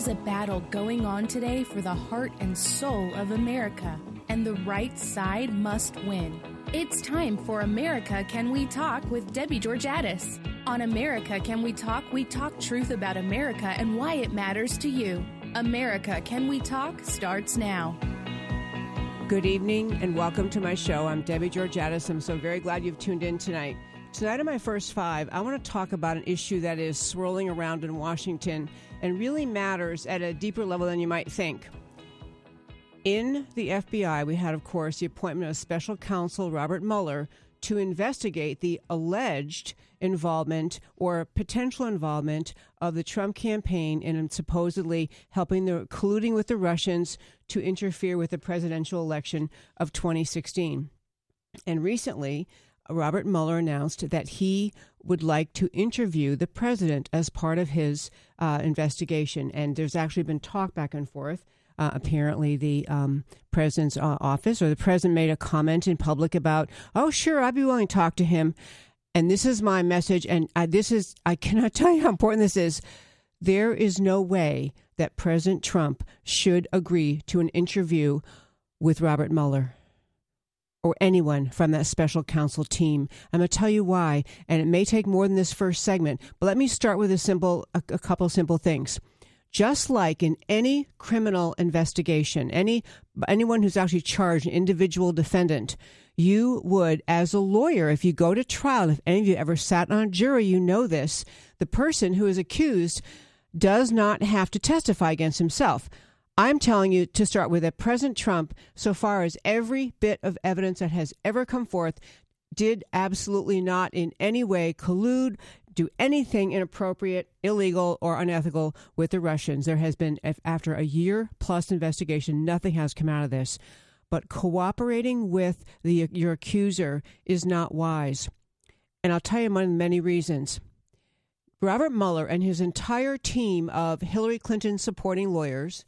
Is a battle going on today for the heart and soul of America, and the right side must win. It's time for America Can We Talk with Debbie Georgatos. On America Can We Talk, we talk truth about America and why it matters to you. America Can We Talk starts now. Good evening and welcome to my show. I'm Debbie Georgatos. I'm so very glad you've tuned in tonight. Tonight, in my first five, I want to talk about an issue that is swirling around in Washington and really matters at a deeper level than you might think. In the FBI, we had, of course, the appointment of special counsel Robert Mueller to investigate the alleged involvement or potential involvement of the Trump campaign in supposedly helping the colluding with the Russians to interfere with the presidential election of 2016. And recently, Robert Mueller announced that he would like to interview the president as part of his uh, investigation. And there's actually been talk back and forth. Uh, apparently, the um, president's uh, office or the president made a comment in public about, oh, sure, I'd be willing to talk to him. And this is my message. And uh, this is, I cannot tell you how important this is. There is no way that President Trump should agree to an interview with Robert Mueller or anyone from that special counsel team. I'm going to tell you why, and it may take more than this first segment, but let me start with a simple a, a couple simple things. Just like in any criminal investigation, any anyone who's actually charged, an individual defendant, you would, as a lawyer, if you go to trial, if any of you ever sat on a jury, you know this, the person who is accused does not have to testify against himself. I'm telling you to start with that President Trump, so far as every bit of evidence that has ever come forth, did absolutely not in any way collude, do anything inappropriate, illegal, or unethical with the Russians. There has been, after a year plus investigation, nothing has come out of this. But cooperating with the, your accuser is not wise. And I'll tell you one of many reasons. Robert Mueller and his entire team of Hillary Clinton supporting lawyers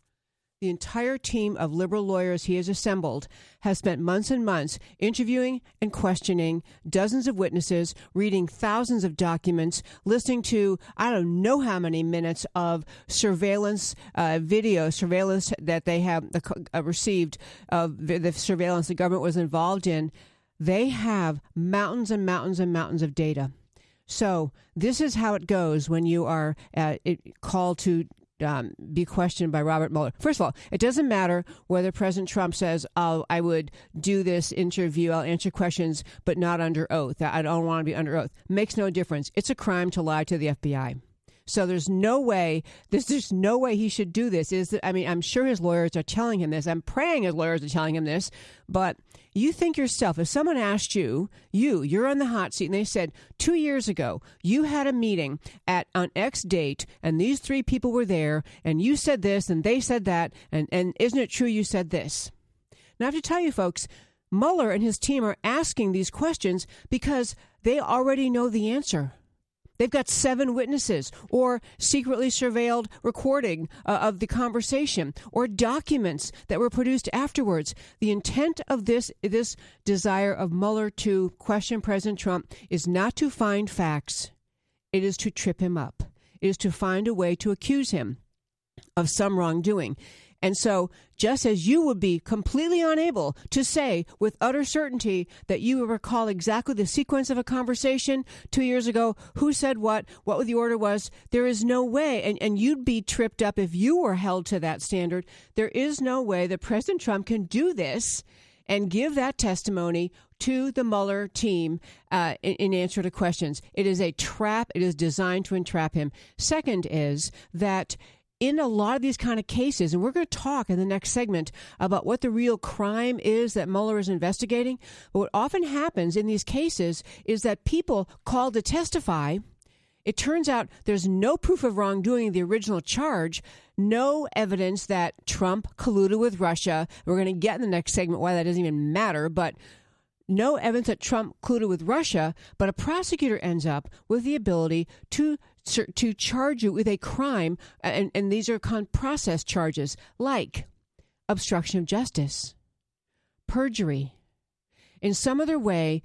the entire team of liberal lawyers he has assembled has spent months and months interviewing and questioning dozens of witnesses, reading thousands of documents, listening to I don't know how many minutes of surveillance uh, video, surveillance that they have uh, received of the surveillance the government was involved in. They have mountains and mountains and mountains of data. So this is how it goes when you are uh, called to um, be questioned by Robert Mueller. First of all, it doesn't matter whether President Trump says, "Oh, I would do this interview, I'll answer questions, but not under oath. I don't want to be under oath." Makes no difference. It's a crime to lie to the FBI. So there's no way there's there's no way he should do this. Is I mean I'm sure his lawyers are telling him this. I'm praying his lawyers are telling him this. But you think yourself if someone asked you, you you're on the hot seat, and they said two years ago you had a meeting at an X date, and these three people were there, and you said this, and they said that, and and isn't it true you said this? Now I have to tell you folks. Mueller and his team are asking these questions because they already know the answer. They've got seven witnesses, or secretly surveilled recording uh, of the conversation, or documents that were produced afterwards. The intent of this this desire of Mueller to question President Trump is not to find facts; it is to trip him up. It is to find a way to accuse him of some wrongdoing. And so, just as you would be completely unable to say with utter certainty that you recall exactly the sequence of a conversation two years ago, who said what, what the order was, there is no way, and, and you'd be tripped up if you were held to that standard. There is no way that President Trump can do this and give that testimony to the Mueller team uh, in, in, answer to questions. It is a trap. It is designed to entrap him. Second is that in a lot of these kind of cases, and we're going to talk in the next segment about what the real crime is that Mueller is investigating. But what often happens in these cases is that people called to testify. It turns out there's no proof of wrongdoing in the original charge, no evidence that Trump colluded with Russia. We're going to get in the next segment why that doesn't even matter, but no evidence that Trump colluded with Russia, but a prosecutor ends up with the ability to to charge you with a crime, and, and these are con- process charges like obstruction of justice, perjury, in some other way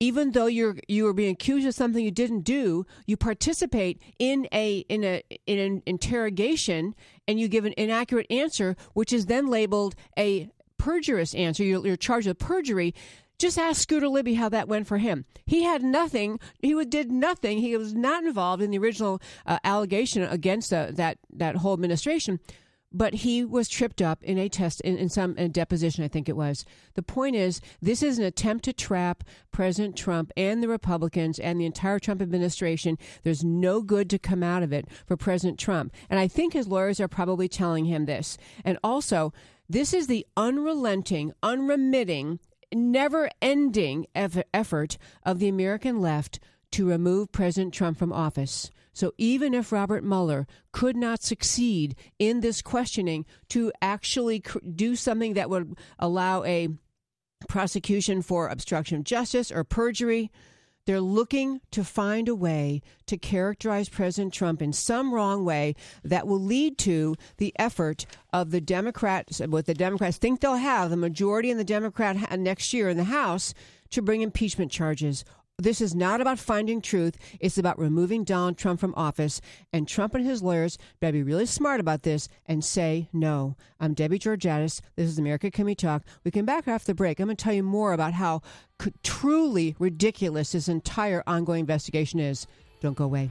even though you're you are being accused of something you didn't do, you participate in a in a in an interrogation and you give an inaccurate answer, which is then labeled a perjurious answer. You're, you're charged with perjury. Just ask Scooter Libby how that went for him. He had nothing. He did nothing. He was not involved in the original uh, allegation against uh, that that whole administration but he was tripped up in a test in, in some in deposition i think it was the point is this is an attempt to trap president trump and the republicans and the entire trump administration there's no good to come out of it for president trump and i think his lawyers are probably telling him this and also this is the unrelenting unremitting never ending effort of the american left to remove president trump from office. So even if Robert Mueller could not succeed in this questioning to actually do something that would allow a prosecution for obstruction of justice or perjury, they're looking to find a way to characterize President Trump in some wrong way that will lead to the effort of the Democrats, what the Democrats think they'll have, the majority in the Democrat next year in the House, to bring impeachment charges this is not about finding truth. It's about removing Donald Trump from office. And Trump and his lawyers better be really smart about this and say no. I'm Debbie Georgatos. This is America Can We Talk. We can back after the break. I'm going to tell you more about how truly ridiculous this entire ongoing investigation is. Don't go away.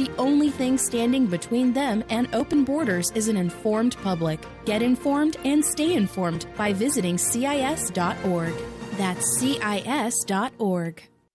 The only thing standing between them and open borders is an informed public. Get informed and stay informed by visiting CIS.org. That's CIS.org.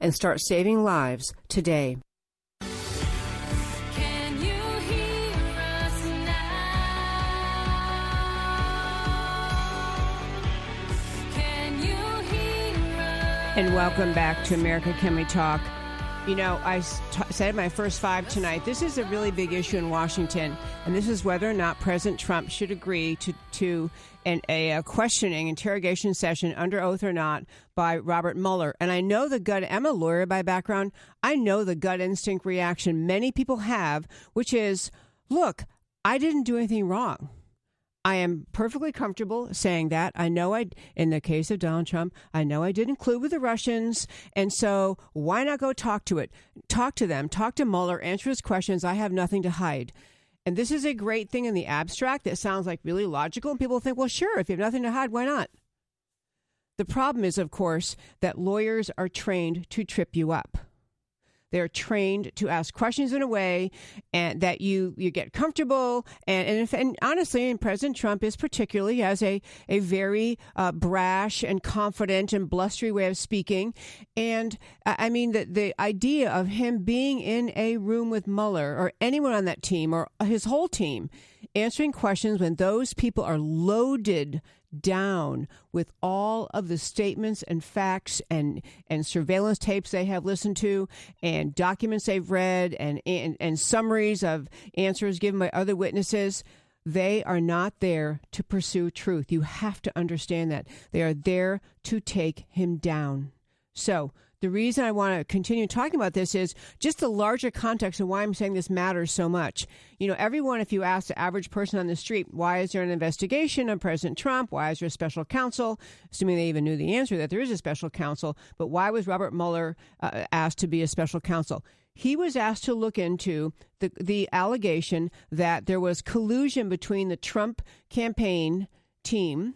and start saving lives today. And welcome back to America Can We Talk? You know, I t- said my first five tonight. This is a really big issue in Washington, and this is whether or not President Trump should agree to to an, a, a, questioning interrogation session under oath or not by Robert Mueller. And I know the gut. I'm a lawyer by background. I know the gut instinct reaction many people have, which is, look, I didn't do anything wrong. I am perfectly comfortable saying that. I know I, in the case of Donald Trump, I know I didn't include with the Russians. And so why not go talk to it? Talk to them, talk to Mueller, answer his questions. I have nothing to hide. And this is a great thing in the abstract that sounds like really logical. And people think, well, sure, if you have nothing to hide, why not? The problem is, of course, that lawyers are trained to trip you up. They're trained to ask questions in a way and that you you get comfortable. And and, if, and honestly, and President Trump is particularly has a a very uh, brash and confident and blustery way of speaking. And I mean the the idea of him being in a room with Mueller or anyone on that team or his whole team answering questions when those people are loaded down with all of the statements and facts and, and surveillance tapes they have listened to and documents they've read and, and, and summaries of answers given by other witnesses. They are not there to pursue truth. You have to understand that. They are there to take him down. So, the reason I want to continue talking about this is just the larger context of why I'm saying this matters so much. You know, everyone, if you ask the average person on the street, why is there an investigation of President Trump? Why is there a special counsel? Assuming they even knew the answer that there is a special counsel, but why was Robert Mueller uh, asked to be a special counsel? He was asked to look into the, the allegation that there was collusion between the Trump campaign team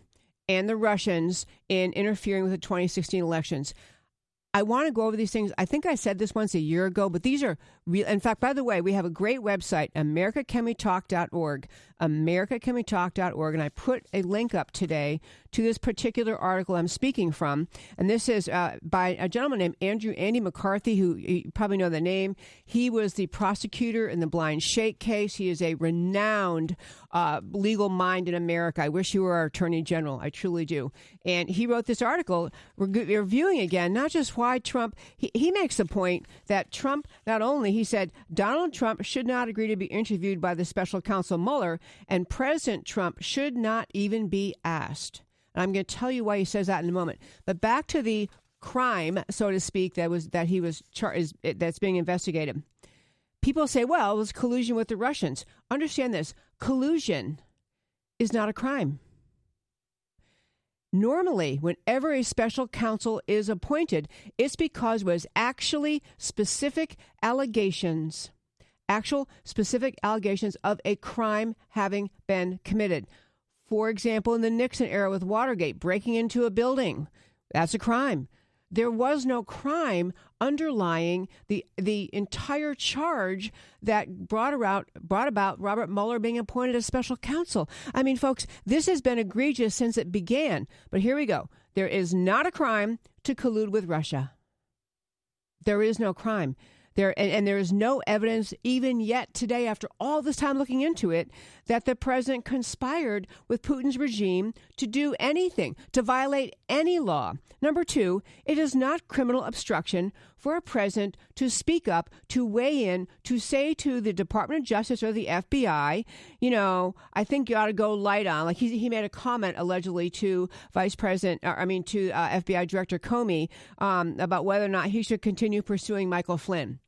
and the Russians in interfering with the 2016 elections. I want to go over these things. I think I said this once a year ago, but these are In fact, by the way, we have a great website, americacanwetalk.org, americacanwetalk.org, and I put a link up today to this particular article I'm speaking from. And this is uh, by a gentleman named Andrew Andy McCarthy, who you probably know the name. He was the prosecutor in the Blind Sheikh case. He is a renowned uh, legal mind in America. I wish you were our attorney general. I truly do. And he wrote this article reviewing again, not just why Trump, he, he makes the point that Trump, not only, he said, Donald Trump should not agree to be interviewed by the special counsel Mueller, and President Trump should not even be asked. And I'm going to tell you why he says that in a moment. But back to the crime, so to speak, that was that he was char- is, that's being investigated. People say, well, it was collusion with the Russians. Understand this: collusion is not a crime. Normally, whenever a special counsel is appointed, it's because it was actually specific allegations, actual specific allegations of a crime having been committed. For example, in the Nixon era with Watergate, breaking into a building, that's a crime. There was no crime underlying the the entire charge that brought about brought about Robert Mueller being appointed as special counsel. I mean, folks, this has been egregious since it began. But here we go. There is not a crime to collude with Russia. There is no crime. There and, and there is no evidence even yet today, after all this time looking into it, that the president conspired with Putin's regime to do anything, to violate any law. Number two, it is not criminal obstruction for a president to speak up, to weigh in, to say to the Department of Justice or the FBI, you know, I think you ought to go light on. Like he, he made a comment allegedly to Vice President, or, I mean, to uh, FBI Director Comey um, about whether or not he should continue pursuing Michael Flynn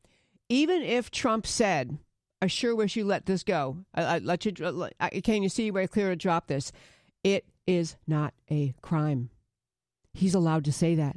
even if Trump said, I sure wish you let this go. I, I let you. I, can you see very clear to drop this? It is not a crime. He's allowed to say that.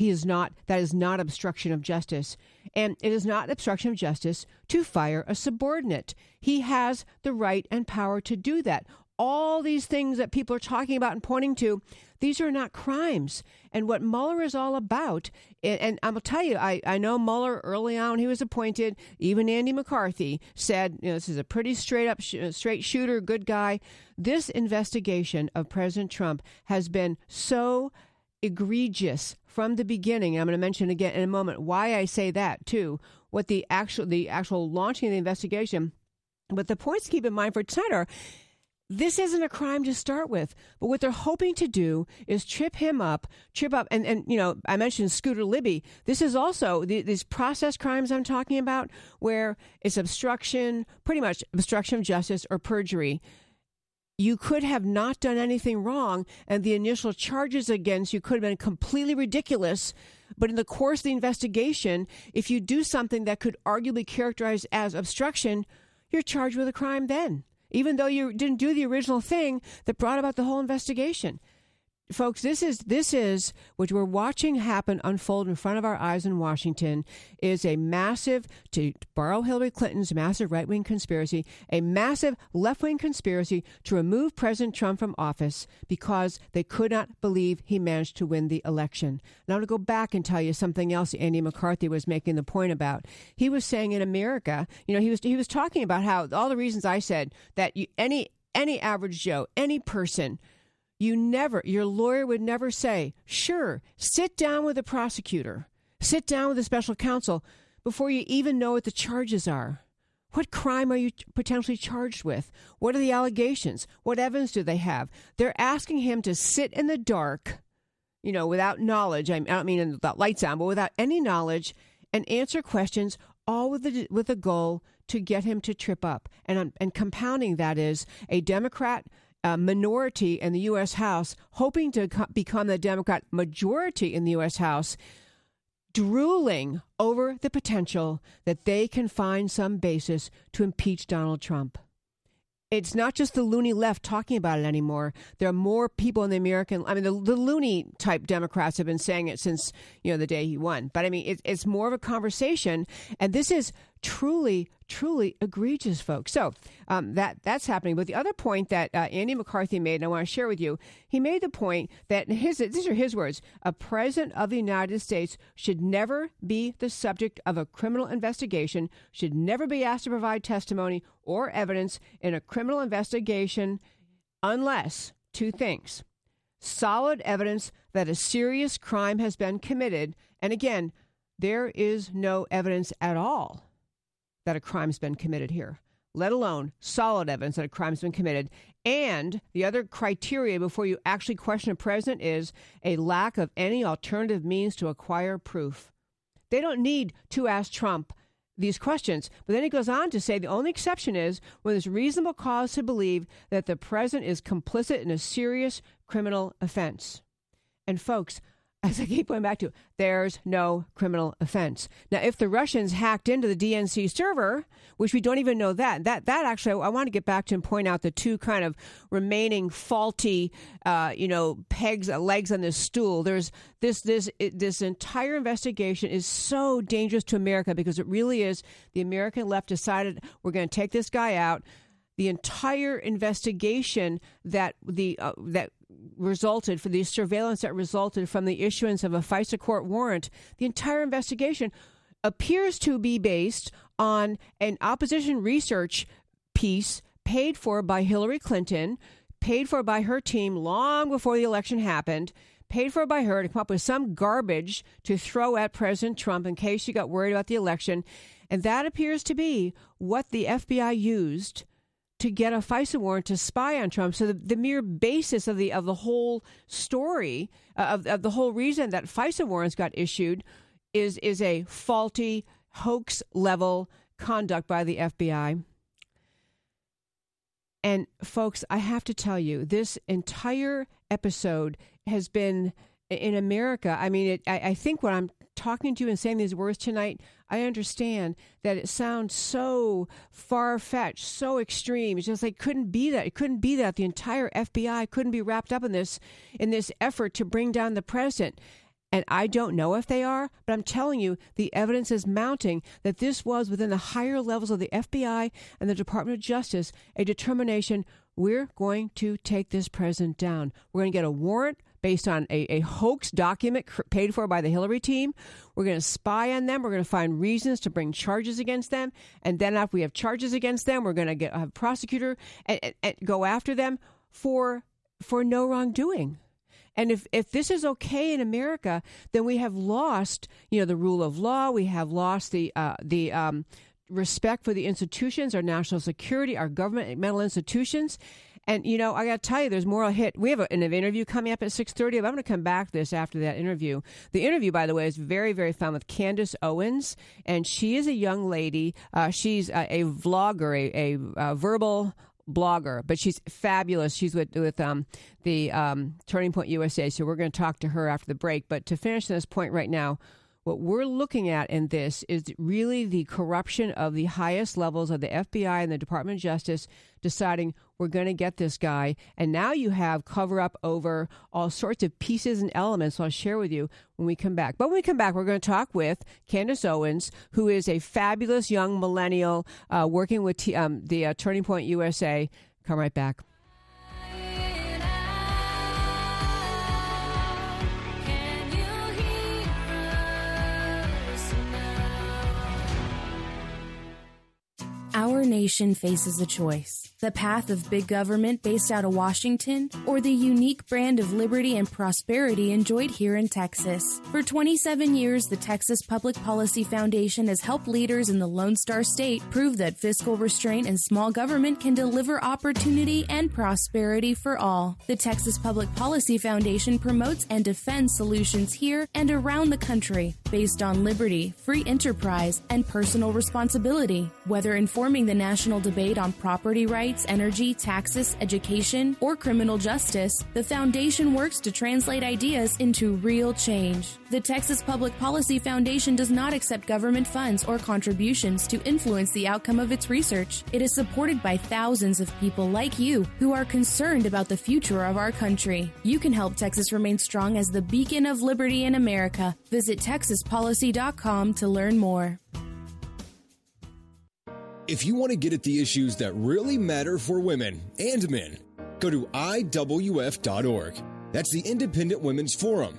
He is not, that is not obstruction of justice. And it is not obstruction of justice to fire a subordinate. He has the right and power to do that. All these things that people are talking about and pointing to, these are not crimes. And what Mueller is all about, and, I'm gonna tell you, I, I know Mueller early on he was appointed, even Andy McCarthy said, you know, this is a pretty straight up, sh- straight shooter, good guy. This investigation of President Trump has been so egregious from the beginning. I'm going to mention again in a moment why I say that too. What the actual the actual launching of the investigation. But the points to keep in mind for tonight are this isn't a crime to start with, but what they're hoping to do is trip him up, trip up, and, and you know, I mentioned Scooter Libby. This is also the, these process crimes I'm talking about, where it's obstruction, pretty much obstruction of justice or perjury you could have not done anything wrong, and the initial charges against you could have been completely ridiculous. But in the course of the investigation, if you do something that could arguably characterize as obstruction, you're charged with a crime then, even though you didn't do the original thing that brought about the whole investigation folks, this is this is what we're watching happen unfold in front of our eyes in Washington is a massive, to borrow Hillary Clinton's massive right wing conspiracy, a massive left wing conspiracy to remove President Trump from office because they could not believe he managed to win the election. Now to go back and tell you something else Andy McCarthy was making the point about. He was saying in America, you know, he was he was talking about how all the reasons I said that you, any any average Joe, any person you never, your lawyer would never say, sure, sit down with the prosecutor, sit down with the special counsel before you even know what the charges are. What crime are you potentially charged with? What are the allegations? What evidence do they have? They're asking him to sit in the dark, you know, without knowledge. I don't mean without lights on, but without any knowledge, and answer questions, all with the with the goal to get him to trip up. And um, and compounding that is a Democrat uh, minority in the U.S. House, hoping to co- become the Democrat majority in the U.S. House, drooling over the potential that they can find some basis to impeach Donald Trump. It's not just the loony left talking about it anymore. There are more people in the American. I mean, the, the loony type Democrats have been saying it since you know the day he won. But I mean, it, it's more of a conversation, and this is truly, truly egregious, folks. So um, that that's happening. But the other point that uh, Andy McCarthy made, and I want to share with you, he made the point that his these are his words: a president of the United States should never be the subject of a criminal investigation, should never be asked to provide testimony or evidence in a criminal investigation, unless two things: solid evidence that a serious crime has been committed, and again. There is no evidence at all that a crime's been committed here, let alone solid evidence that a crime's been committed. And the other criteria before you actually question a president is a lack of any alternative means to acquire proof. They don't need to ask Trump these questions. But then he goes on to say the only exception is when there's reasonable cause to believe that the president is complicit in a serious criminal offense. And folks, as I keep going back to, there's no criminal offense. Now, if the Russians hacked into the DNC server, which we don't even know that, that that actually, I want to get back to and point out the two kind of remaining faulty, uh, you know, pegs, uh, legs on this stool. There's this this it, this entire investigation is so dangerous to America because it really is. The American left decided we're going to take this guy out the entire investigation that the uh, that resulted for the surveillance that resulted from the issuance of a FISA court warrant, the entire investigation appears to be based on an opposition research piece paid for by Hillary Clinton, paid for by her team long before the election happened, paid for by her to come up with some garbage to throw at President Trump in case she got worried about the election. And that appears to be what the FBI used to get a FISA warrant to spy on Trump. So the, the mere basis of the of the whole story uh, of, of the whole reason that FISA warrants got issued is is a faulty hoax level conduct by the FBI. And folks, I have to tell you, this entire episode has been in America. I mean, it, I, I think what I'm talking to you and saying these words tonight, I understand that it sounds so far fetched, so extreme. It's just like couldn't be that. It couldn't be that. The entire FBI couldn't be wrapped up in this in this effort to bring down the president. And I don't know if they are, but I'm telling you, the evidence is mounting that this was within the higher levels of the FBI and the Department of Justice a determination we're going to take this president down. We're going to get a warrant based on a, a hoax document paid for by the Hillary team. We're going to spy on them. We're going to find reasons to bring charges against them. And then after we have charges against them, we're going to get a prosecutor and, and, and go after them for for no wrongdoing. And if, if this is okay in America, then we have lost, you know, the rule of law. We have lost the uh, the um, respect for the institutions, our national security, our governmental institutions. And you know, I got to tell you, there's more hit. We have an interview coming up at 6:30. I'm going to come back this after that interview. The interview, by the way, is very, very fun with Candace Owens, and she is a young lady. Uh, she's a, a vlogger, a, a, a verbal blogger, but she's fabulous. She's with with um, the um, Turning Point USA, so we're going to talk to her after the break. But to finish this point right now, what we're looking at in this is really the corruption of the highest levels of the FBI and the Department of Justice deciding we're going to get this guy. And now you have cover up over all sorts of pieces and elements I'll share with you when we come back. But when we come back, we're going to talk with Candace Owens, who is a fabulous young millennial uh, working with T- um, the uh, Turning Point USA. Come right back. Nation faces a choice the path of big government based out of Washington, or the unique brand of liberty and prosperity enjoyed here in Texas. For 27 years, the Texas Public Policy Foundation has helped leaders in the Lone Star State prove that fiscal restraint and small government can deliver opportunity and prosperity for all. The Texas Public Policy Foundation promotes and defends solutions here and around the country based on liberty, free enterprise, and personal responsibility, whether informing the national debate on property rights energy, taxes, education, or criminal justice, the Foundation works to translate ideas into real change. The Texas Public Policy Foundation does not accept government funds or contributions to influence the outcome of its research. It is supported by thousands of people like you who are concerned about the future of our country. You can help Texas remain strong as the beacon of liberty in America. Visit texaspolicy.com to learn more. If you want to get at the issues that really matter for women and men, go to IWF.org. That's the Independent Women's Forum.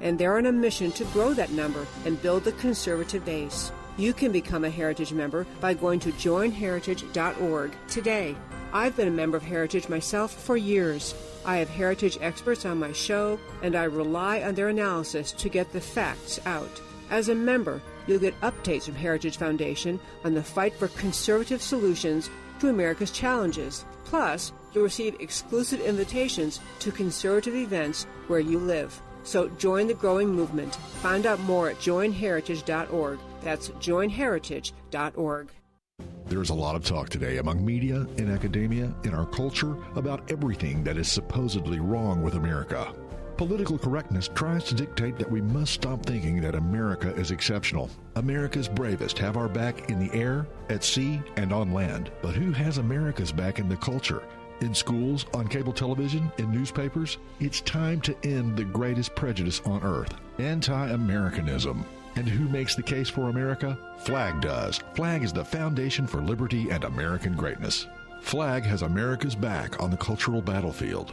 and they're on a mission to grow that number and build the conservative base. You can become a Heritage member by going to joinheritage.org today. I've been a member of Heritage myself for years. I have Heritage experts on my show, and I rely on their analysis to get the facts out. As a member, you'll get updates from Heritage Foundation on the fight for conservative solutions to America's challenges. Plus, you'll receive exclusive invitations to conservative events where you live. So join the growing movement. Find out more at joinheritage.org. That's joinheritage.org. There's a lot of talk today among media, in academia, in our culture about everything that is supposedly wrong with America. Political correctness tries to dictate that we must stop thinking that America is exceptional. America's bravest have our back in the air, at sea, and on land. But who has America's back in the culture? In schools, on cable television, in newspapers? It's time to end the greatest prejudice on earth anti Americanism. And who makes the case for America? FLAG does. FLAG is the foundation for liberty and American greatness. FLAG has America's back on the cultural battlefield.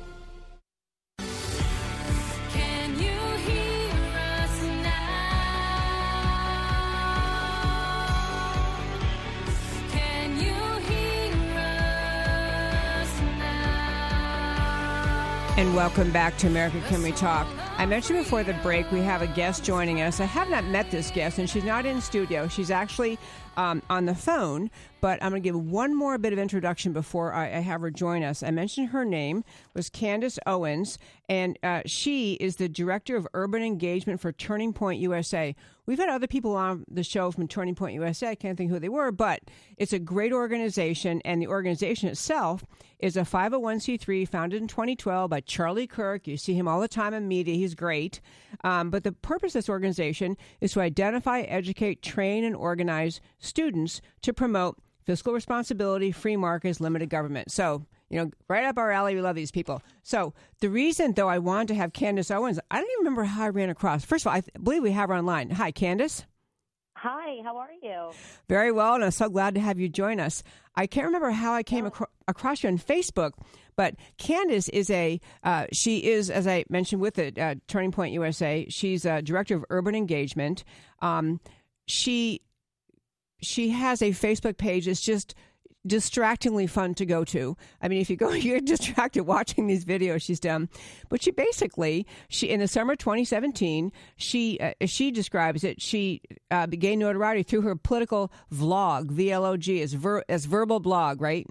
And welcome back to America Can We Talk. I mentioned before the break we have a guest joining us. I have not met this guest, and she's not in studio. She's actually um, on the phone, but I'm going to give one more bit of introduction before I, I, have her join us. I mentioned her name was Candace Owens, and uh, she is the director of urban engagement for Turning Point USA. We've had other people on the show from Turning Point USA. I can't think who they were, but it's a great organization, and the organization itself is a 501c3 founded in 2012 by Charlie Kirk. You see him all the time in media. He's great. Um, but the purpose of this organization is to identify, educate, train, and organize students to promote fiscal responsibility, free markets, limited government. So, you know, right up our alley. We love these people. So, the reason, though, I wanted to have Candace Owens, I don't even remember how I ran across. First of all, I believe we have her online. Hi, Candace. Hi, how are you? Very well, and I'm so glad to have you join us. I can't remember how I came acro- across you on Facebook, but Candace is a uh, she is, as I mentioned, with the uh, Turning Point USA. She's a director of urban engagement. Um, she she has a Facebook page. It's just distractingly fun to go to. I mean, if you go, you're distracted watching these videos she's done. But she basically, she in the summer 2017, she uh, she describes it. She uh, gained notoriety through her political vlog, VLOG, as ver, as verbal blog, right?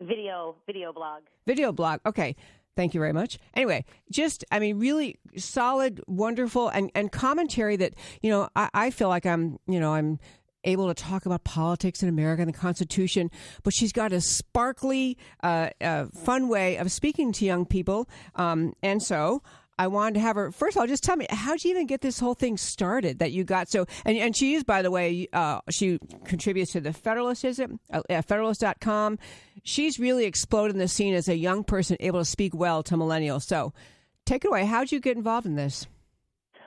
Video, video blog. Video blog. Okay. Thank you very much. Anyway, just, I mean, really solid, wonderful, and, and commentary that, you know, I, I feel like I'm, you know, I'm able to talk about politics in America and the Constitution, but she's got a sparkly, uh, uh, fun way of speaking to young people. Um, and so I wanted to have her. First of all, just tell me how did you even get this whole thing started? That you got so, and, and she is, by the way, uh, she contributes to the Federalist, is it? Uh, Federalist.com. She's really exploded in the scene as a young person able to speak well to millennials. So, take it away. How did you get involved in this?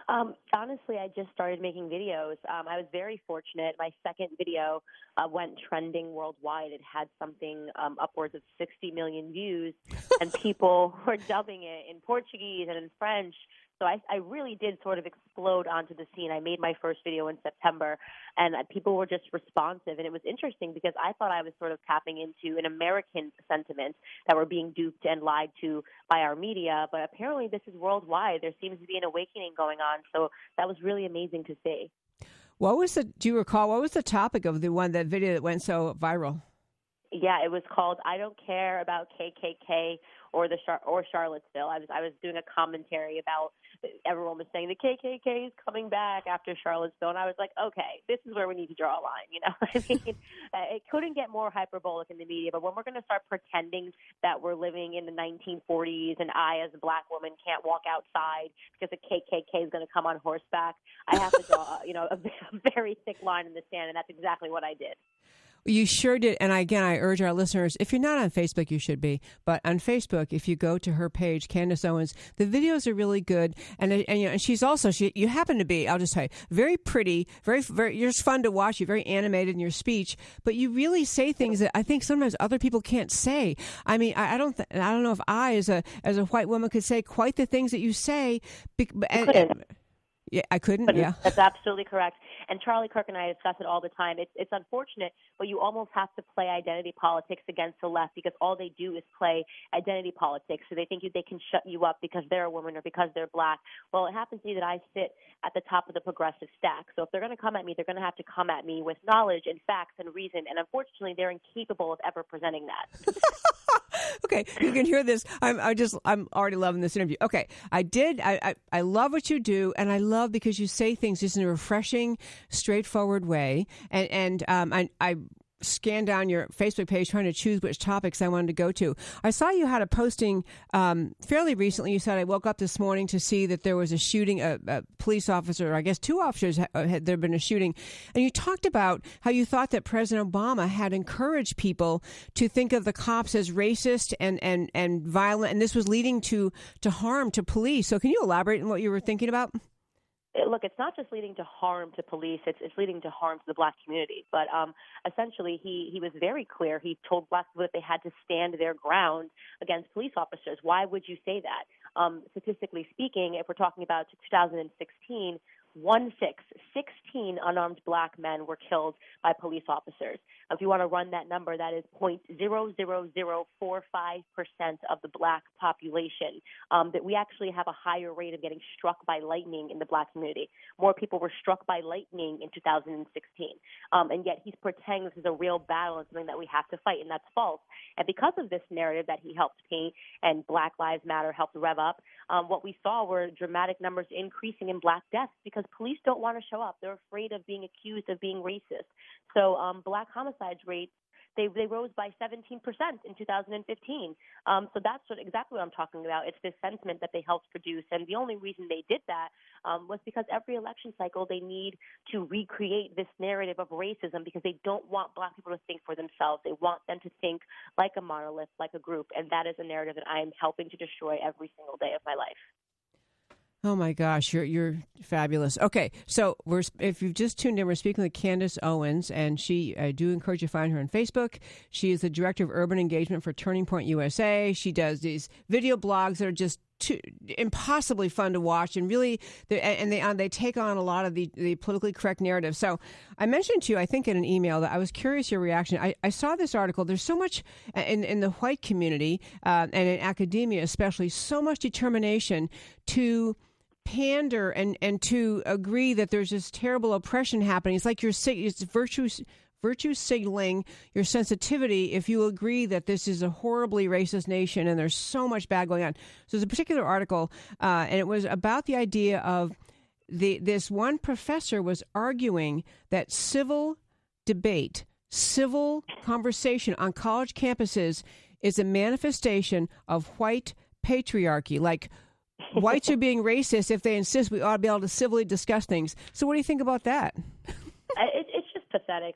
Um, honestly, I just started making videos. Um, I was very fortunate. My second video uh, went trending worldwide. It had something um, upwards of 60 million views, and people were dubbing it in Portuguese and in French. So I, I really did sort of explode onto the scene. I made my first video in September, and uh, people were just responsive. And it was interesting because I thought I was sort of tapping into an American sentiment that we're being duped and lied to by our media. But apparently, this is worldwide. There seems to be an awakening going on. So that was really amazing to see. What was the? Do you recall what was the topic of the one that video that went so viral? Yeah, it was called "I Don't Care About KKK or the Char- or Charlottesville. I was I was doing a commentary about everyone was saying the KKK is coming back after Charlottesville, and I was like, okay, this is where we need to draw a line. You know, I mean, uh, it couldn't get more hyperbolic in the media. But when we're going to start pretending that we're living in the 1940s and I, as a black woman, can't walk outside because the KKK is going to come on horseback, I have to draw, you know, a, a very thick line in the sand, and that's exactly what I did. You sure did. And again, I urge our listeners if you're not on Facebook, you should be. But on Facebook, if you go to her page, Candace Owens, the videos are really good. And, and, you know, and she's also, she, you happen to be, I'll just tell you, very pretty, very, very, you're just fun to watch. You're very animated in your speech, but you really say things that I think sometimes other people can't say. I mean, I, I don't, th- I don't know if I, as a, as a white woman, could say quite the things that you say. Be- and, and, Yeah, I couldn't. But yeah, that's absolutely correct. And Charlie Kirk and I discuss it all the time. It's it's unfortunate, but you almost have to play identity politics against the left because all they do is play identity politics. So they think they can shut you up because they're a woman or because they're black. Well, it happens to be that I sit at the top of the progressive stack. So if they're going to come at me, they're going to have to come at me with knowledge and facts and reason. And unfortunately, they're incapable of ever presenting that. okay, you can hear this. I'm I just I'm already loving this interview. Okay, I did. I, I I love what you do, and I love because you say things just in a refreshing, straightforward way. And and um, I I scan down your Facebook page trying to choose which topics I wanted to go to. I saw you had a posting um, fairly recently. You said I woke up this morning to see that there was a shooting. A, a police officer, I guess two officers, had, had there been a shooting, and you talked about how you thought that President Obama had encouraged people to think of the cops as racist and and and violent, and this was leading to to harm to police. So, can you elaborate on what you were thinking about? Look, it's not just leading to harm to police; it's it's leading to harm to the black community. But um, essentially, he he was very clear. He told black people that they had to stand their ground against police officers. Why would you say that? Um, statistically speaking, if we're talking about 2016, one six, 16 unarmed black men were killed by police officers. If you want to run that number, that is 0.00045% of the black population. Um, that we actually have a higher rate of getting struck by lightning in the black community. More people were struck by lightning in 2016. Um, and yet he's pretending this is a real battle and something that we have to fight, and that's false. And because of this narrative that he helped paint and Black Lives Matter helped rev up, um, what we saw were dramatic numbers increasing in black deaths because police don't want to show up. They're afraid of being accused of being racist. So um, black homicides rates they they rose by 17% in 2015. Um, so that's what, exactly what I'm talking about. It's this sentiment that they helped produce, and the only reason they did that um, was because every election cycle they need to recreate this narrative of racism because they don't want black people to think for themselves. They want them to think like a monolith, like a group, and that is a narrative that I am helping to destroy every single day of my life. Oh my gosh, you're you're fabulous. Okay, so we're if you've just tuned in, we're speaking with Candace Owens, and she I do encourage you to find her on Facebook. She is the director of urban engagement for Turning Point USA. She does these video blogs that are just too, impossibly fun to watch, and really, and they they take on a lot of the, the politically correct narrative. So, I mentioned to you, I think, in an email that I was curious your reaction. I, I saw this article. There's so much in in the white community uh, and in academia, especially, so much determination to pander and and to agree that there's this terrible oppression happening. It's like you're it's virtue virtue signaling your sensitivity if you agree that this is a horribly racist nation and there's so much bad going on. So there's a particular article, uh, and it was about the idea of the this one professor was arguing that civil debate, civil conversation on college campuses is a manifestation of white patriarchy, like whites are being racist if they insist we ought to be able to civilly discuss things. So, what do you think about that? It's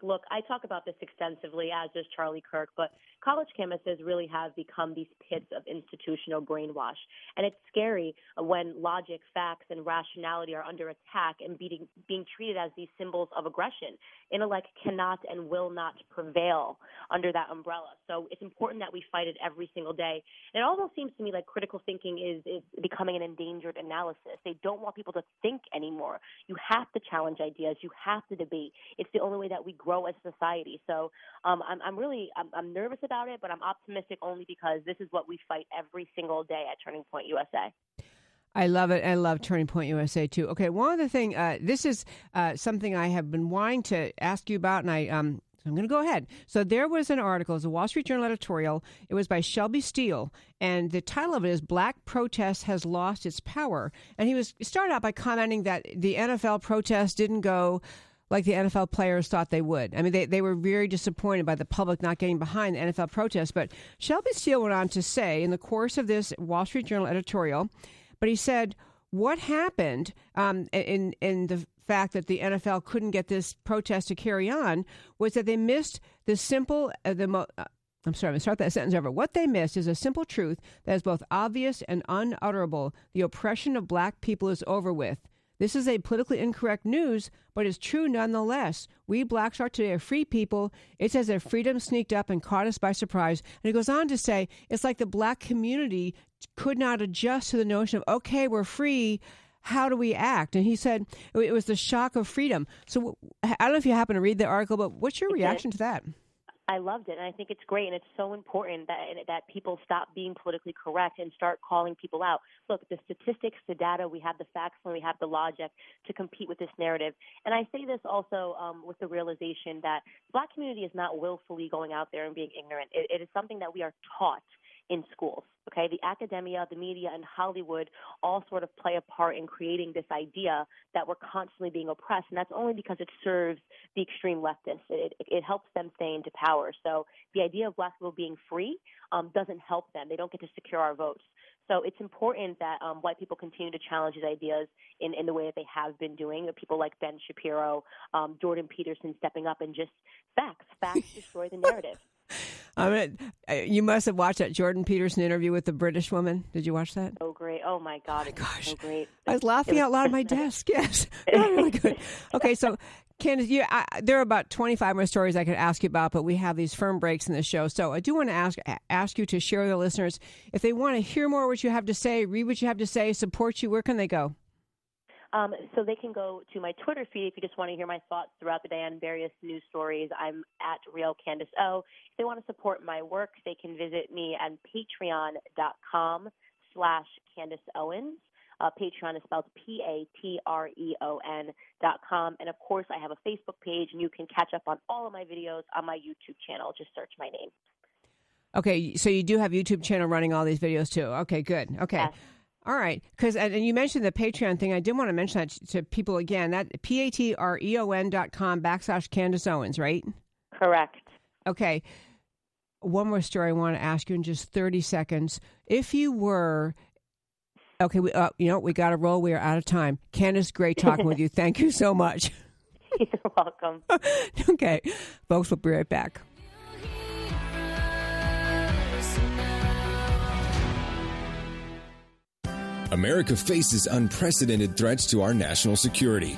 Look, I talk about this extensively, as does Charlie Kirk, but college campuses really have become these pits of institutional brainwash. And it's scary when logic, facts, and rationality are under attack and being, being treated as these symbols of aggression. Intellect cannot and will not prevail under that umbrella. So it's important that we fight it every single day. And it almost seems to me like critical thinking is, is becoming an endangered analysis. They don't want people to think anymore. You have to challenge ideas. You have to debate. It's the only way that we grow as society. So um, I'm, I'm really I'm, I'm nervous about it, but I'm optimistic only because this is what we fight every single day at Turning Point USA. I love it. I love Turning Point USA too. Okay, one other thing. Uh, this is uh, something I have been wanting to ask you about, and I um, I'm going to go ahead. So there was an article, it's a Wall Street Journal editorial. It was by Shelby Steele, and the title of it is "Black Protest Has Lost Its Power." And he was started out by commenting that the NFL protest didn't go like the NFL players thought they would. I mean, they, they were very disappointed by the public not getting behind the NFL protest. But Shelby Steele went on to say in the course of this Wall Street Journal editorial, but he said, what happened um, in in the fact that the NFL couldn't get this protest to carry on was that they missed the simple uh, the mo- uh, I'm sorry, I'm going to start that sentence over. What they missed is a simple truth that is both obvious and unutterable. The oppression of black people is over with. This is a politically incorrect news, but it's true nonetheless. We blacks are today a free people. It's as if freedom sneaked up and caught us by surprise. And it goes on to say it's like the black community could not adjust to the notion of, okay, we're free. how do we act? And he said it was the shock of freedom. So I don't know if you happen to read the article, but what's your reaction to that? I loved it, and I think it's great, and it's so important that that people stop being politically correct and start calling people out. Look, the statistics, the data, we have the facts, and we have the logic to compete with this narrative. And I say this also um, with the realization that the black community is not willfully going out there and being ignorant. it, it is something that we are taught in schools. Okay, the academia, the media, and Hollywood all sort of play a part in creating this idea that we're constantly being oppressed, and that's only because it serves the extreme leftists. It, it, it helps them stay into power. So the idea of black people being free um, doesn't help them. They don't get to secure our votes. So it's important that um, white people continue to challenge these ideas in, in the way that they have been doing. People like Ben Shapiro, um, Jordan Peterson stepping up and just facts. Facts destroy the narrative. I mean, uh, you must have watched that Jordan Peterson interview with the British woman. Did you watch that? Oh, great! Oh my God! Oh, my gosh, so great. I was laughing was out loud at my desk. Yes, really good. Okay, so Candace, you, I, there are about twenty-five more stories I could ask you about, but we have these firm breaks in the show. So I do want to ask ask you to share with the listeners if they want to hear more what you have to say, read what you have to say, support you. Where can they go? Um, so they can go to my Twitter feed if you just want to hear my thoughts throughout the day on various news stories. I'm at Real Candace O. If they want to support my work, they can visit me at patreon.com slash Candace Owens. Uh, Patreon is spelled P-A-T-R-E-O-N dot com. And of course, I have a Facebook page, and you can catch up on all of my videos on my YouTube channel. Just search my name. Okay, so you do have YouTube channel running all these videos too. Okay, good. Okay. Yes. All right, because and you mentioned the Patreon thing. I did want to mention that to people again. That p a t r e o n dot com backslash Candace Owens, right? Correct. Okay. One more story I want to ask you in just thirty seconds. If you were okay, we, uh, you know we got to roll. We are out of time. Candace, great talking with you. Thank you so much. You're welcome. okay, folks, we'll be right back. America faces unprecedented threats to our national security.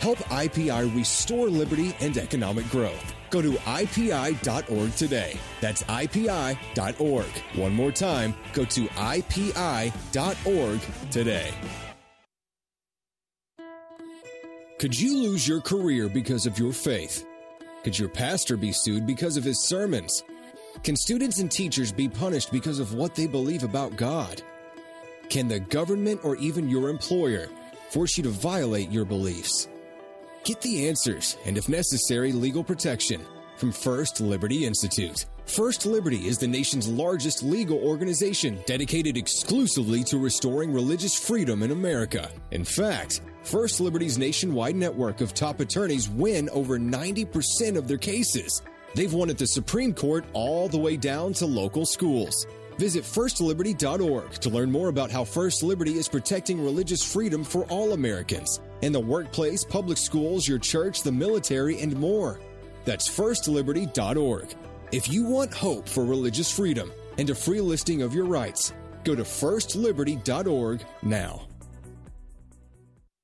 Help IPI restore liberty and economic growth. Go to IPI.org today. That's IPI.org. One more time, go to IPI.org today. Could you lose your career because of your faith? Could your pastor be sued because of his sermons? Can students and teachers be punished because of what they believe about God? Can the government or even your employer force you to violate your beliefs? Get the answers and, if necessary, legal protection from First Liberty Institute. First Liberty is the nation's largest legal organization dedicated exclusively to restoring religious freedom in America. In fact, First Liberty's nationwide network of top attorneys win over 90% of their cases. They've won at the Supreme Court all the way down to local schools. Visit firstliberty.org to learn more about how First Liberty is protecting religious freedom for all Americans in the workplace, public schools, your church, the military, and more. That's firstliberty.org. If you want hope for religious freedom and a free listing of your rights, go to firstliberty.org now.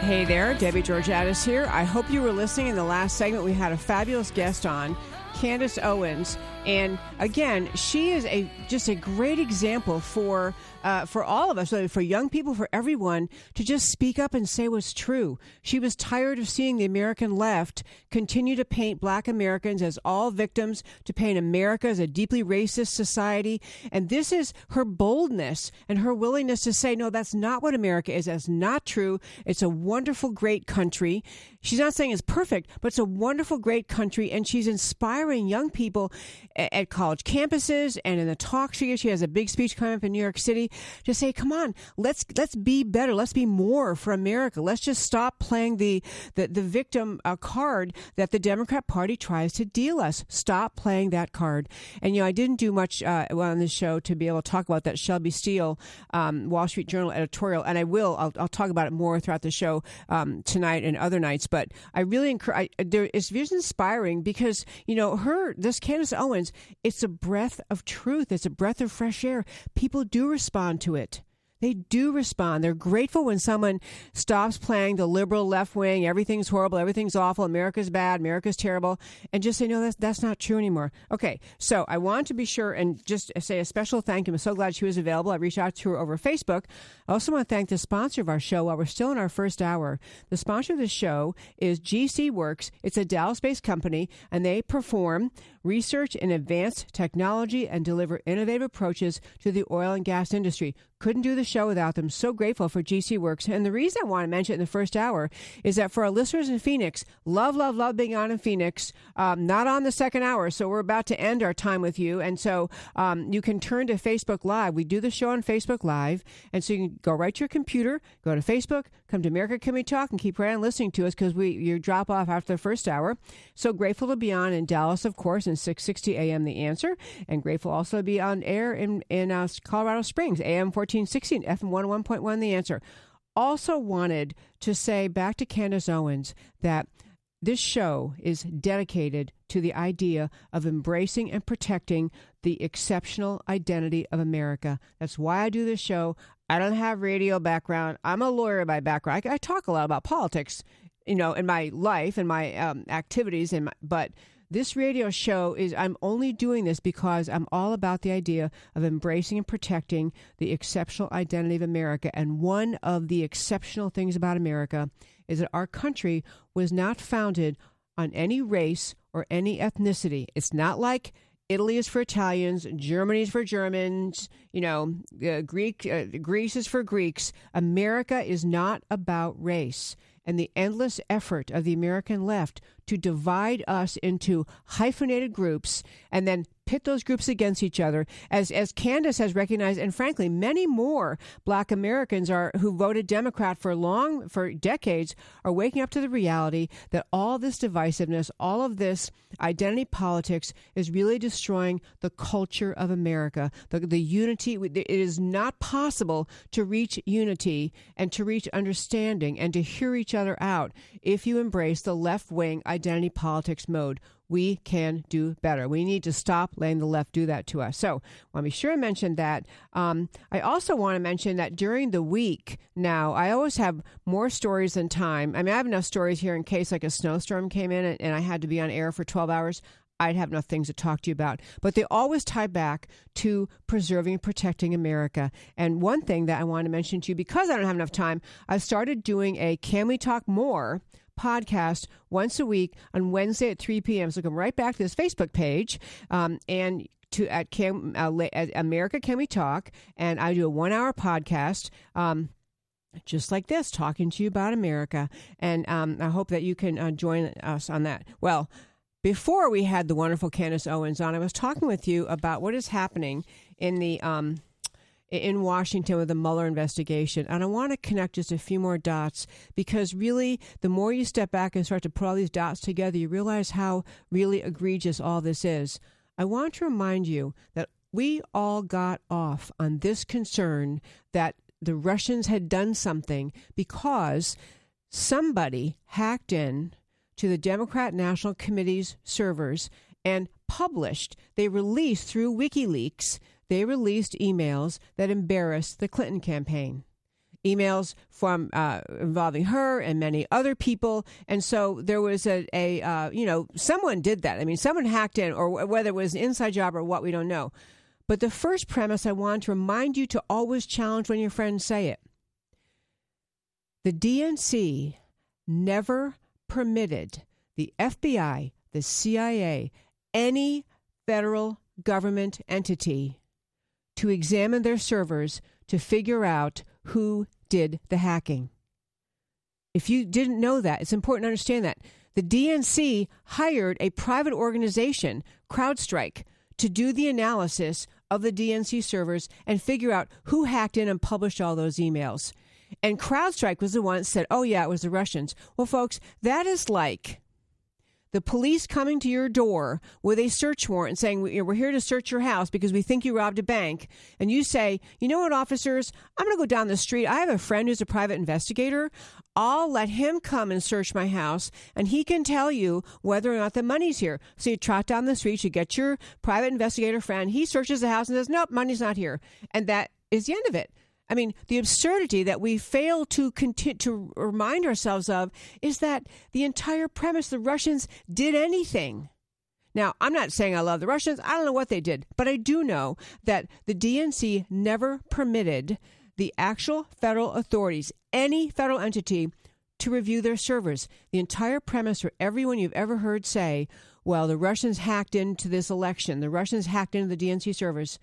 Hey there, Debbie Georgatos here. I hope you were listening in the last segment. We had a fabulous guest on, Candace Owens, and again, she is a just a great example for uh, for all of us, for young people, for everyone, to just speak up and say what's true. She was tired of seeing the American left continue to paint black Americans as all victims, to paint America as a deeply racist society. And this is her boldness and her willingness to say, no, that's not what America is. That's not true. It's a wonderful, great country. She's not saying it's perfect, but it's a wonderful, great country. And she's inspiring young people at college campuses and in the talk she gives. She has a big speech coming up in New York City to say, come on, let's let's be better, let's be more for America. Let's just stop playing the the, the victim uh, card that the Democrat Party tries to deal us. Stop playing that card. And you know, I didn't do much uh, on this show to be able to talk about that Shelby Steele um, Wall Street Journal editorial, and I will. I'll, I'll talk about it more throughout the show um, tonight and other nights. But I really encourage. It's inspiring because you know her this Candace Owens. It's a breath of truth. It's a breath of fresh air. People do respond respond to it. They do respond. They're grateful when someone stops playing the liberal left wing, everything's horrible, everything's awful, America's bad, America's terrible, and just say, no, that's, that's not true anymore. Okay, so I want to be sure and just say a special thank you. I'm so glad she was available. I reached out to her over Facebook. I also want to thank the sponsor of our show while we're still in our first hour. The sponsor of the show is GC Works. It's a Dallas based company, and they perform research in advanced technology and deliver innovative approaches to the oil and gas industry. Couldn't do the show without them. So grateful for GC Works. And the reason I want to mention it in the first hour is that for our listeners in Phoenix, love, love, love being on in Phoenix, um, not on the second hour. So we're about to end our time with you. And so um, you can turn to Facebook Live. We do the show on Facebook Live. And so you can go right to your computer, go to Facebook, come to America Can We Talk, and keep right on listening to us because we you drop off after the first hour. So grateful to be on in Dallas, of course, and 660 AM The Answer. And grateful also to be on air in, in uh, Colorado Springs, AM 1460 and FM 101.1 The Answer. Also wanted to say back to Candace Owens that this show is dedicated to the idea of embracing and protecting the exceptional identity of America. That's why I do this show. I don't have radio background. I'm a lawyer by background. I, I talk a lot about politics, you know, in my life and my um, activities, and but this radio show is, I'm only doing this because I'm all about the idea of embracing and protecting the exceptional identity of America. And one of the exceptional things about America is that our country was not founded on any race or any ethnicity. It's not like Italy is for Italians, Germany is for Germans, you know, uh, Greek, uh, Greece is for Greeks. America is not about race and the endless effort of the American left to divide us into hyphenated groups and then pit those groups against each other as as Candace has recognized and frankly many more black Americans are who voted Democrat for long for decades are waking up to the reality that all this divisiveness all of this identity politics is really destroying the culture of America the, the unity. It is not possible to reach unity and to reach understanding and to hear each other out if you embrace the left wing identity politics mode we can do better. We need to stop letting the left do that to us. So, I want to be sure I mentioned that. Um, I also want to mention that during the week now, I always have more stories than time. I mean, I have enough stories here in case like a snowstorm came in and, and I had to be on air for 12 hours. I'd have enough things to talk to you about. But they always tie back to preserving and protecting America. And one thing that I want to mention to you, because I don't have enough time, I started doing a Can We Talk More? Podcast once a week on Wednesday at 3 p.m. So come right back to this Facebook page um, and to at, Can, uh, America Can We Talk, and I do a one-hour podcast. Um, just like this, talking to you about America. And um, I hope that you can uh, join us on that. Well, before we had the wonderful Candace Owens on, I was talking with you about what is happening in the um, in Washington with the Mueller investigation. And I want to connect just a few more dots because really, the more you step back and start to put all these dots together, you realize how really egregious all this is. I want to remind you that we all got off on this concern that the Russians had done something because somebody hacked in to the Democrat National Committee's servers and published, they released through WikiLeaks they released emails that embarrassed the Clinton campaign. Emails from uh, involving her and many other people, and so there was a, a uh, you know someone did that. I mean, someone hacked in, or whether it was an inside job or what, we don't know. But the first premise I want to remind you to always challenge when your friends say it. The DNC never permitted the FBI, the CIA, any federal government entity to examine their servers to figure out who did the hacking. If you didn't know that, it's important to understand that. The DNC hired a private organization, CrowdStrike, to do the analysis of the DNC servers and figure out who hacked in and published all those emails. And CrowdStrike was the one that said, oh, yeah, it was the Russians. Well, folks, that is like the police coming to your door with a search warrant saying, We're here to search your house because we think you robbed a bank. And you say, You know what, officers? I'm going to go down the street. I have a friend who's a private investigator. I'll let him come and search my house and he can tell you whether or not the money's here. So you trot down the street, you get your private investigator friend. He searches the house and says, Nope, money's not here. And that is the end of it. I mean, the absurdity that we fail to to remind ourselves of is that the entire premise the Russians did anything. Now, I'm not saying I love the Russians. I don't know what they did, but I do know that the DNC never permitted the actual federal authorities, any federal entity, to review their servers. The entire premise for everyone you've ever heard say, well, the Russians hacked into this election, the Russians hacked into the DNC servers,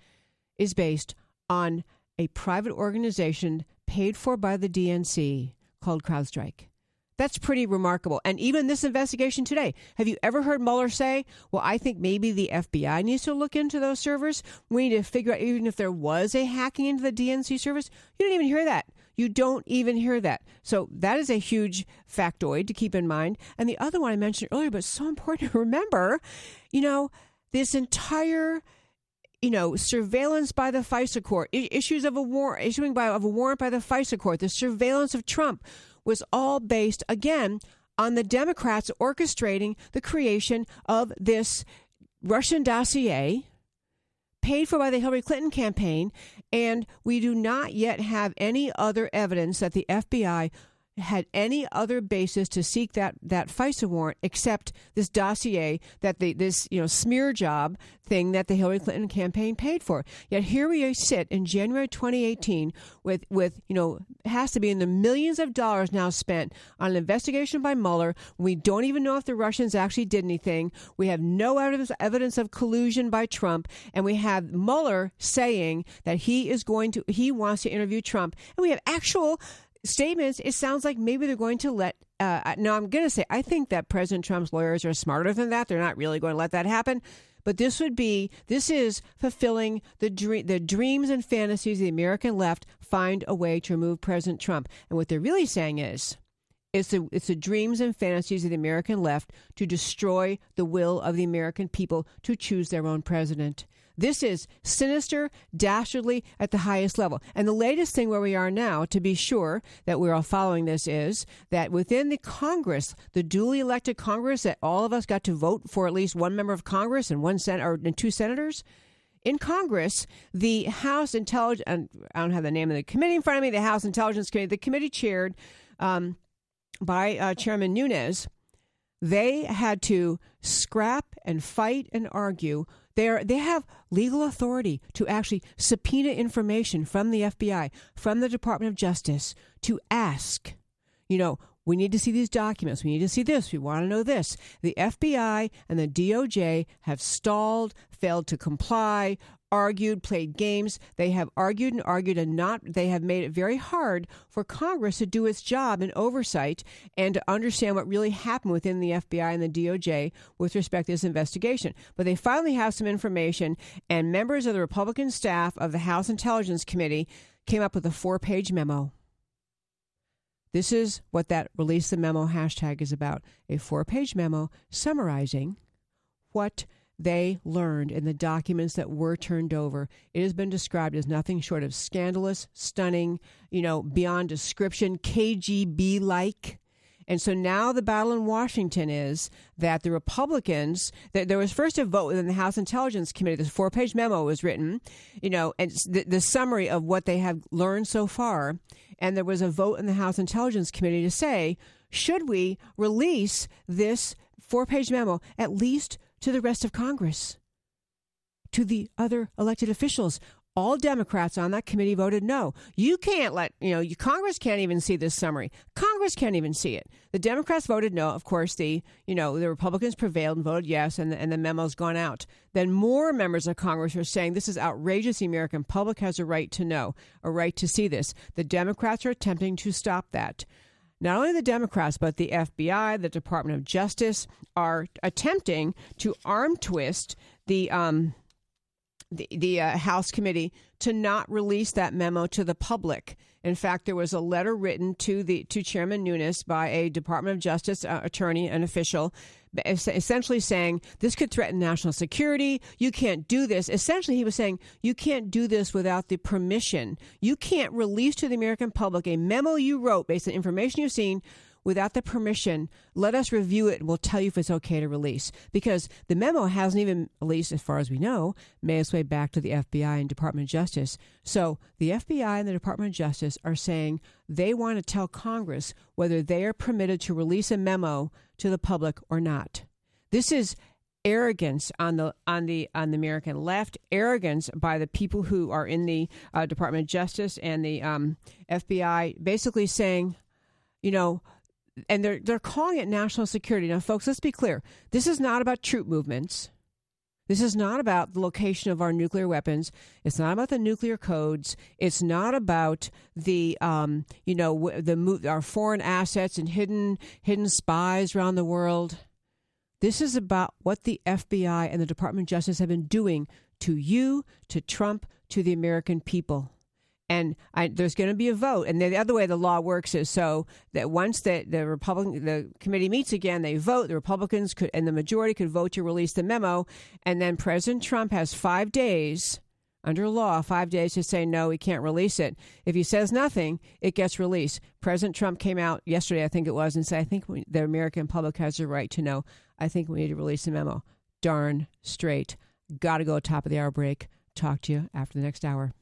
is based on a private organization paid for by the DNC called CrowdStrike. That's pretty remarkable. And even this investigation today, have you ever heard Mueller say, well, I think maybe the FBI needs to look into those servers? We need to figure out even if there was a hacking into the DNC service. You don't even hear that. You don't even hear that. So that is a huge factoid to keep in mind. And the other one I mentioned earlier, but so important to remember, you know, this entire you know, surveillance by the FISA court, issues of a war, issuing by of a warrant by the FISA court, the surveillance of Trump was all based again on the Democrats orchestrating the creation of this Russian dossier paid for by the Hillary Clinton campaign, and we do not yet have any other evidence that the FBI had any other basis to seek that that FISA warrant except this dossier that the this you know smear job thing that the Hillary Clinton campaign paid for. Yet here we sit in January 2018 with with you know has to be in the millions of dollars now spent on an investigation by Mueller. We don't even know if the Russians actually did anything. We have no evidence evidence of collusion by Trump, and we have Mueller saying that he is going to he wants to interview Trump, and we have actual statements, it sounds like maybe they're going to let. Uh, no, I'm going to say I think that President Trump's lawyers are smarter than that. They're not really going to let that happen. But this would be this is fulfilling the dream, the dreams and fantasies of the American left. Find a way to remove President Trump, and what they're really saying is, It's the, it's the dreams and fantasies of the American left to destroy the will of the American people to choose their own president. This is sinister, dastardly at the highest level. And the latest thing where we are now, to be sure that we're all following this, is that within the Congress, the duly elected Congress, that all of us got to vote for at least one member of Congress and one sen- or and two senators. In Congress, the House Intelligence, I don't have the name of the committee in front of me, the House Intelligence Committee, the committee chaired um, by uh, Chairman Nunes, they had to scrap and fight and argue they they have legal authority to actually subpoena information from the FBI, from the Department of Justice, to ask, you know, we need to see these documents. We need to see this. We want to know this. The FBI and the DOJ have stalled, failed to comply, argued, played games. They have argued and argued and not, they have made it very hard for Congress to do its job in oversight and to understand what really happened within the FBI and the DOJ with respect to this investigation. But they finally have some information, and members of the Republican staff of the House Intelligence Committee came up with a four page memo. This is what that release the memo hashtag is about a four page memo summarizing what they learned in the documents that were turned over. It has been described as nothing short of scandalous, stunning, you know, beyond description, KGB like. And so now the battle in Washington is that the Republicans, that there was first a vote within the House Intelligence Committee. This four page memo was written, you know, and the, the summary of what they have learned so far. And there was a vote in the House Intelligence Committee to say, should we release this four page memo at least to the rest of Congress, to the other elected officials. All Democrats on that committee voted no. You can't let, you know, you, Congress can't even see this summary. Congress can't even see it. The Democrats voted no. Of course, the, you know, the Republicans prevailed and voted yes, and and the memo's gone out. Then more members of Congress are saying this is outrageous. The American public has a right to know, a right to see this. The Democrats are attempting to stop that not only the Democrats, but the FBI, the Department of Justice are attempting to arm twist the um, the, the uh, House committee to not release that memo to the public. In fact, there was a letter written to the to Chairman Nunes by a Department of Justice uh, attorney, an official, essentially saying this could threaten national security. You can't do this. Essentially, he was saying you can't do this without the permission. You can't release to the American public a memo you wrote based on information you've seen without the permission, let us review it and we'll tell you if it's okay to release. Because the memo hasn't even, at least as far as we know, made its way back to the FBI and Department of Justice. So the FBI and the Department of Justice are saying they want to tell Congress whether they are permitted to release a memo to the public or not. This is arrogance on the on the on the American left, arrogance by the people who are in the uh, Department of Justice and the um, FBI, basically saying, you know, and they're they're calling it national security. Now, folks, let's be clear. This is not about troop movements. This is not about the location of our nuclear weapons. It's not about the nuclear codes. It's not about the, um, you know, the our foreign assets and hidden hidden spies around the world. This is about what the FBI and the Department of Justice have been doing to you, to Trump, to the American people and I, there's going to be a vote. And the other way the law works is so that once the the Republican the committee meets again, they vote. The Republicans could and the majority could vote to release the memo, and then President Trump has five days under law, five days to say no, he can't release it. If he says nothing, it gets released. President Trump came out yesterday, I think it was, and said, "I think we, the American public has a right to know. I think we need to release the memo." Darn straight. Got to go top of the hour break. Talk to you after the next hour.